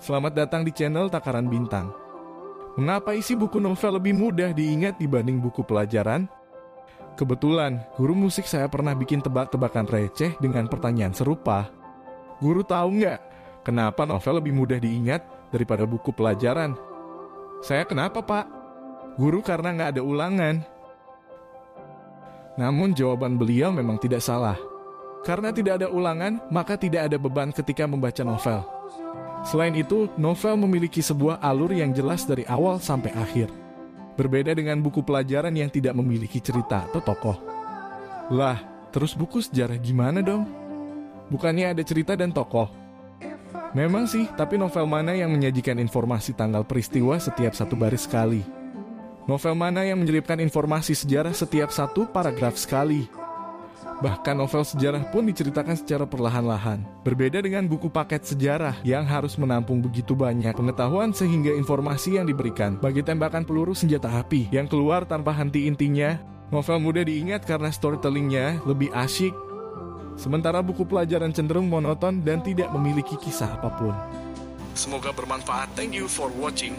Selamat datang di channel Takaran Bintang. Mengapa isi buku novel lebih mudah diingat dibanding buku pelajaran? Kebetulan, guru musik saya pernah bikin tebak-tebakan receh dengan pertanyaan serupa. Guru tahu nggak, kenapa novel lebih mudah diingat daripada buku pelajaran? Saya kenapa, Pak? Guru karena nggak ada ulangan. Namun jawaban beliau memang tidak salah. Karena tidak ada ulangan, maka tidak ada beban ketika membaca novel. Selain itu, novel memiliki sebuah alur yang jelas dari awal sampai akhir. Berbeda dengan buku pelajaran yang tidak memiliki cerita atau tokoh. Lah, terus buku sejarah gimana dong? Bukannya ada cerita dan tokoh? Memang sih, tapi novel mana yang menyajikan informasi tanggal peristiwa setiap satu baris sekali? Novel mana yang menyelipkan informasi sejarah setiap satu paragraf sekali? Bahkan novel sejarah pun diceritakan secara perlahan-lahan. Berbeda dengan buku paket sejarah yang harus menampung begitu banyak pengetahuan sehingga informasi yang diberikan bagi tembakan peluru senjata api yang keluar tanpa henti intinya. Novel mudah diingat karena storytellingnya lebih asyik. Sementara buku pelajaran cenderung monoton dan tidak memiliki kisah apa pun. Semoga bermanfaat. Thank you for watching.